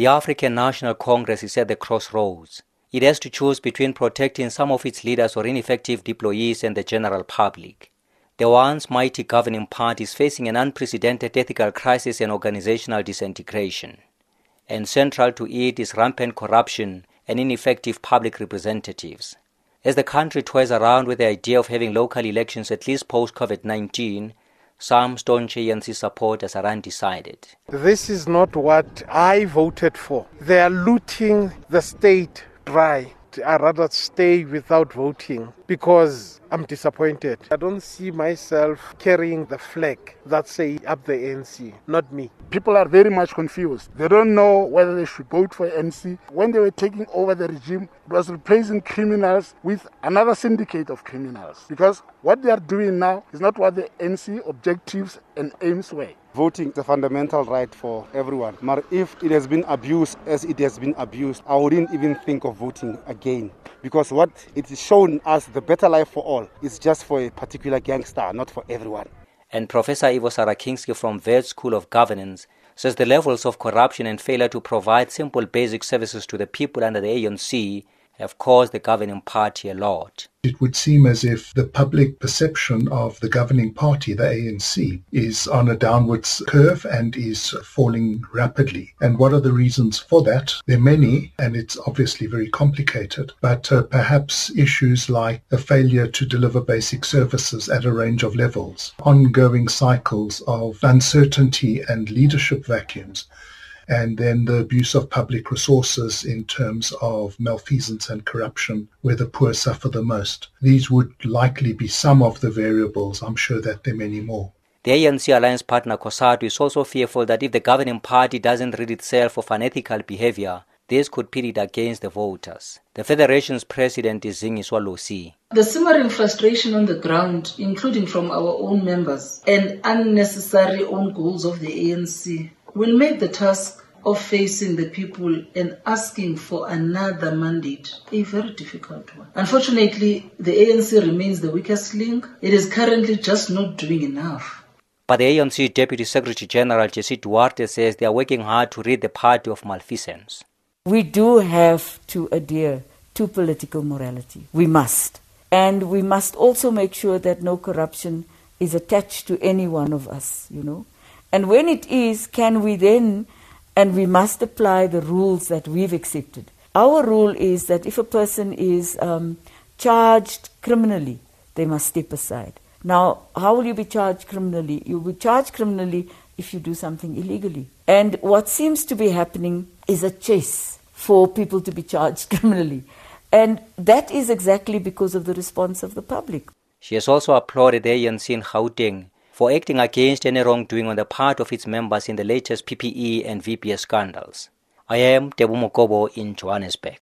The African National Congress is at the crossroads. It has to choose between protecting some of its leaders or ineffective deployees and the general public. The once mighty governing party is facing an unprecedented ethical crisis and organizational disintegration. And central to it is rampant corruption and ineffective public representatives. As the country toys around with the idea of having local elections at least post COVID 19, some staunch ANC supporters are undecided. This is not what I voted for. They are looting the state dry. I rather stay without voting because I'm disappointed. I don't see myself carrying the flag that say up the ANC, not me. People are very much confused. They don't know whether they should vote for ANC. When they were taking over the regime, it was replacing criminals with another syndicate of criminals. Because what they are doing now is not what the ANC objectives and aims were. Voting is a fundamental right for everyone. But if it has been abused as it has been abused, I wouldn't even think of voting again. Because what it is shown as the better life for all is just for a particular gangster, not for everyone. And Professor Ivor Sarakinsky from Wits School of Governance says the levels of corruption and failure to provide simple basic services to the people under the ANC have caused the governing party a lot. It would seem as if the public perception of the governing party, the ANC, is on a downwards curve and is falling rapidly. And what are the reasons for that? There are many, and it's obviously very complicated, but uh, perhaps issues like the failure to deliver basic services at a range of levels, ongoing cycles of uncertainty and leadership vacuums and then the abuse of public resources in terms of malfeasance and corruption, where the poor suffer the most. These would likely be some of the variables. I'm sure that there are many more. The ANC alliance partner COSATU is also fearful that if the governing party doesn't rid itself of unethical behavior, this could pit it against the voters. The federation's president is Zingiswa Losi. The simmering frustration on the ground, including from our own members, and unnecessary own goals of the ANC, will make the task of facing the people and asking for another mandate a very difficult one. Unfortunately, the ANC remains the weakest link. It is currently just not doing enough. But the ANC Deputy Secretary General Jesse Duarte says they are working hard to rid the party of malfeasance. We do have to adhere to political morality. We must. And we must also make sure that no corruption is attached to any one of us, you know. And when it is, can we then and we must apply the rules that we've accepted. Our rule is that if a person is um, charged criminally, they must step aside. Now, how will you be charged criminally? You'll be charged criminally if you do something illegally. And what seems to be happening is a chase for people to be charged criminally. And that is exactly because of the response of the public. She has also applauded ANC in Gauteng for acting against any wrongdoing on the part of its members in the latest PPE and VBS scandals. I am Tebu Mokobo in Johannesburg.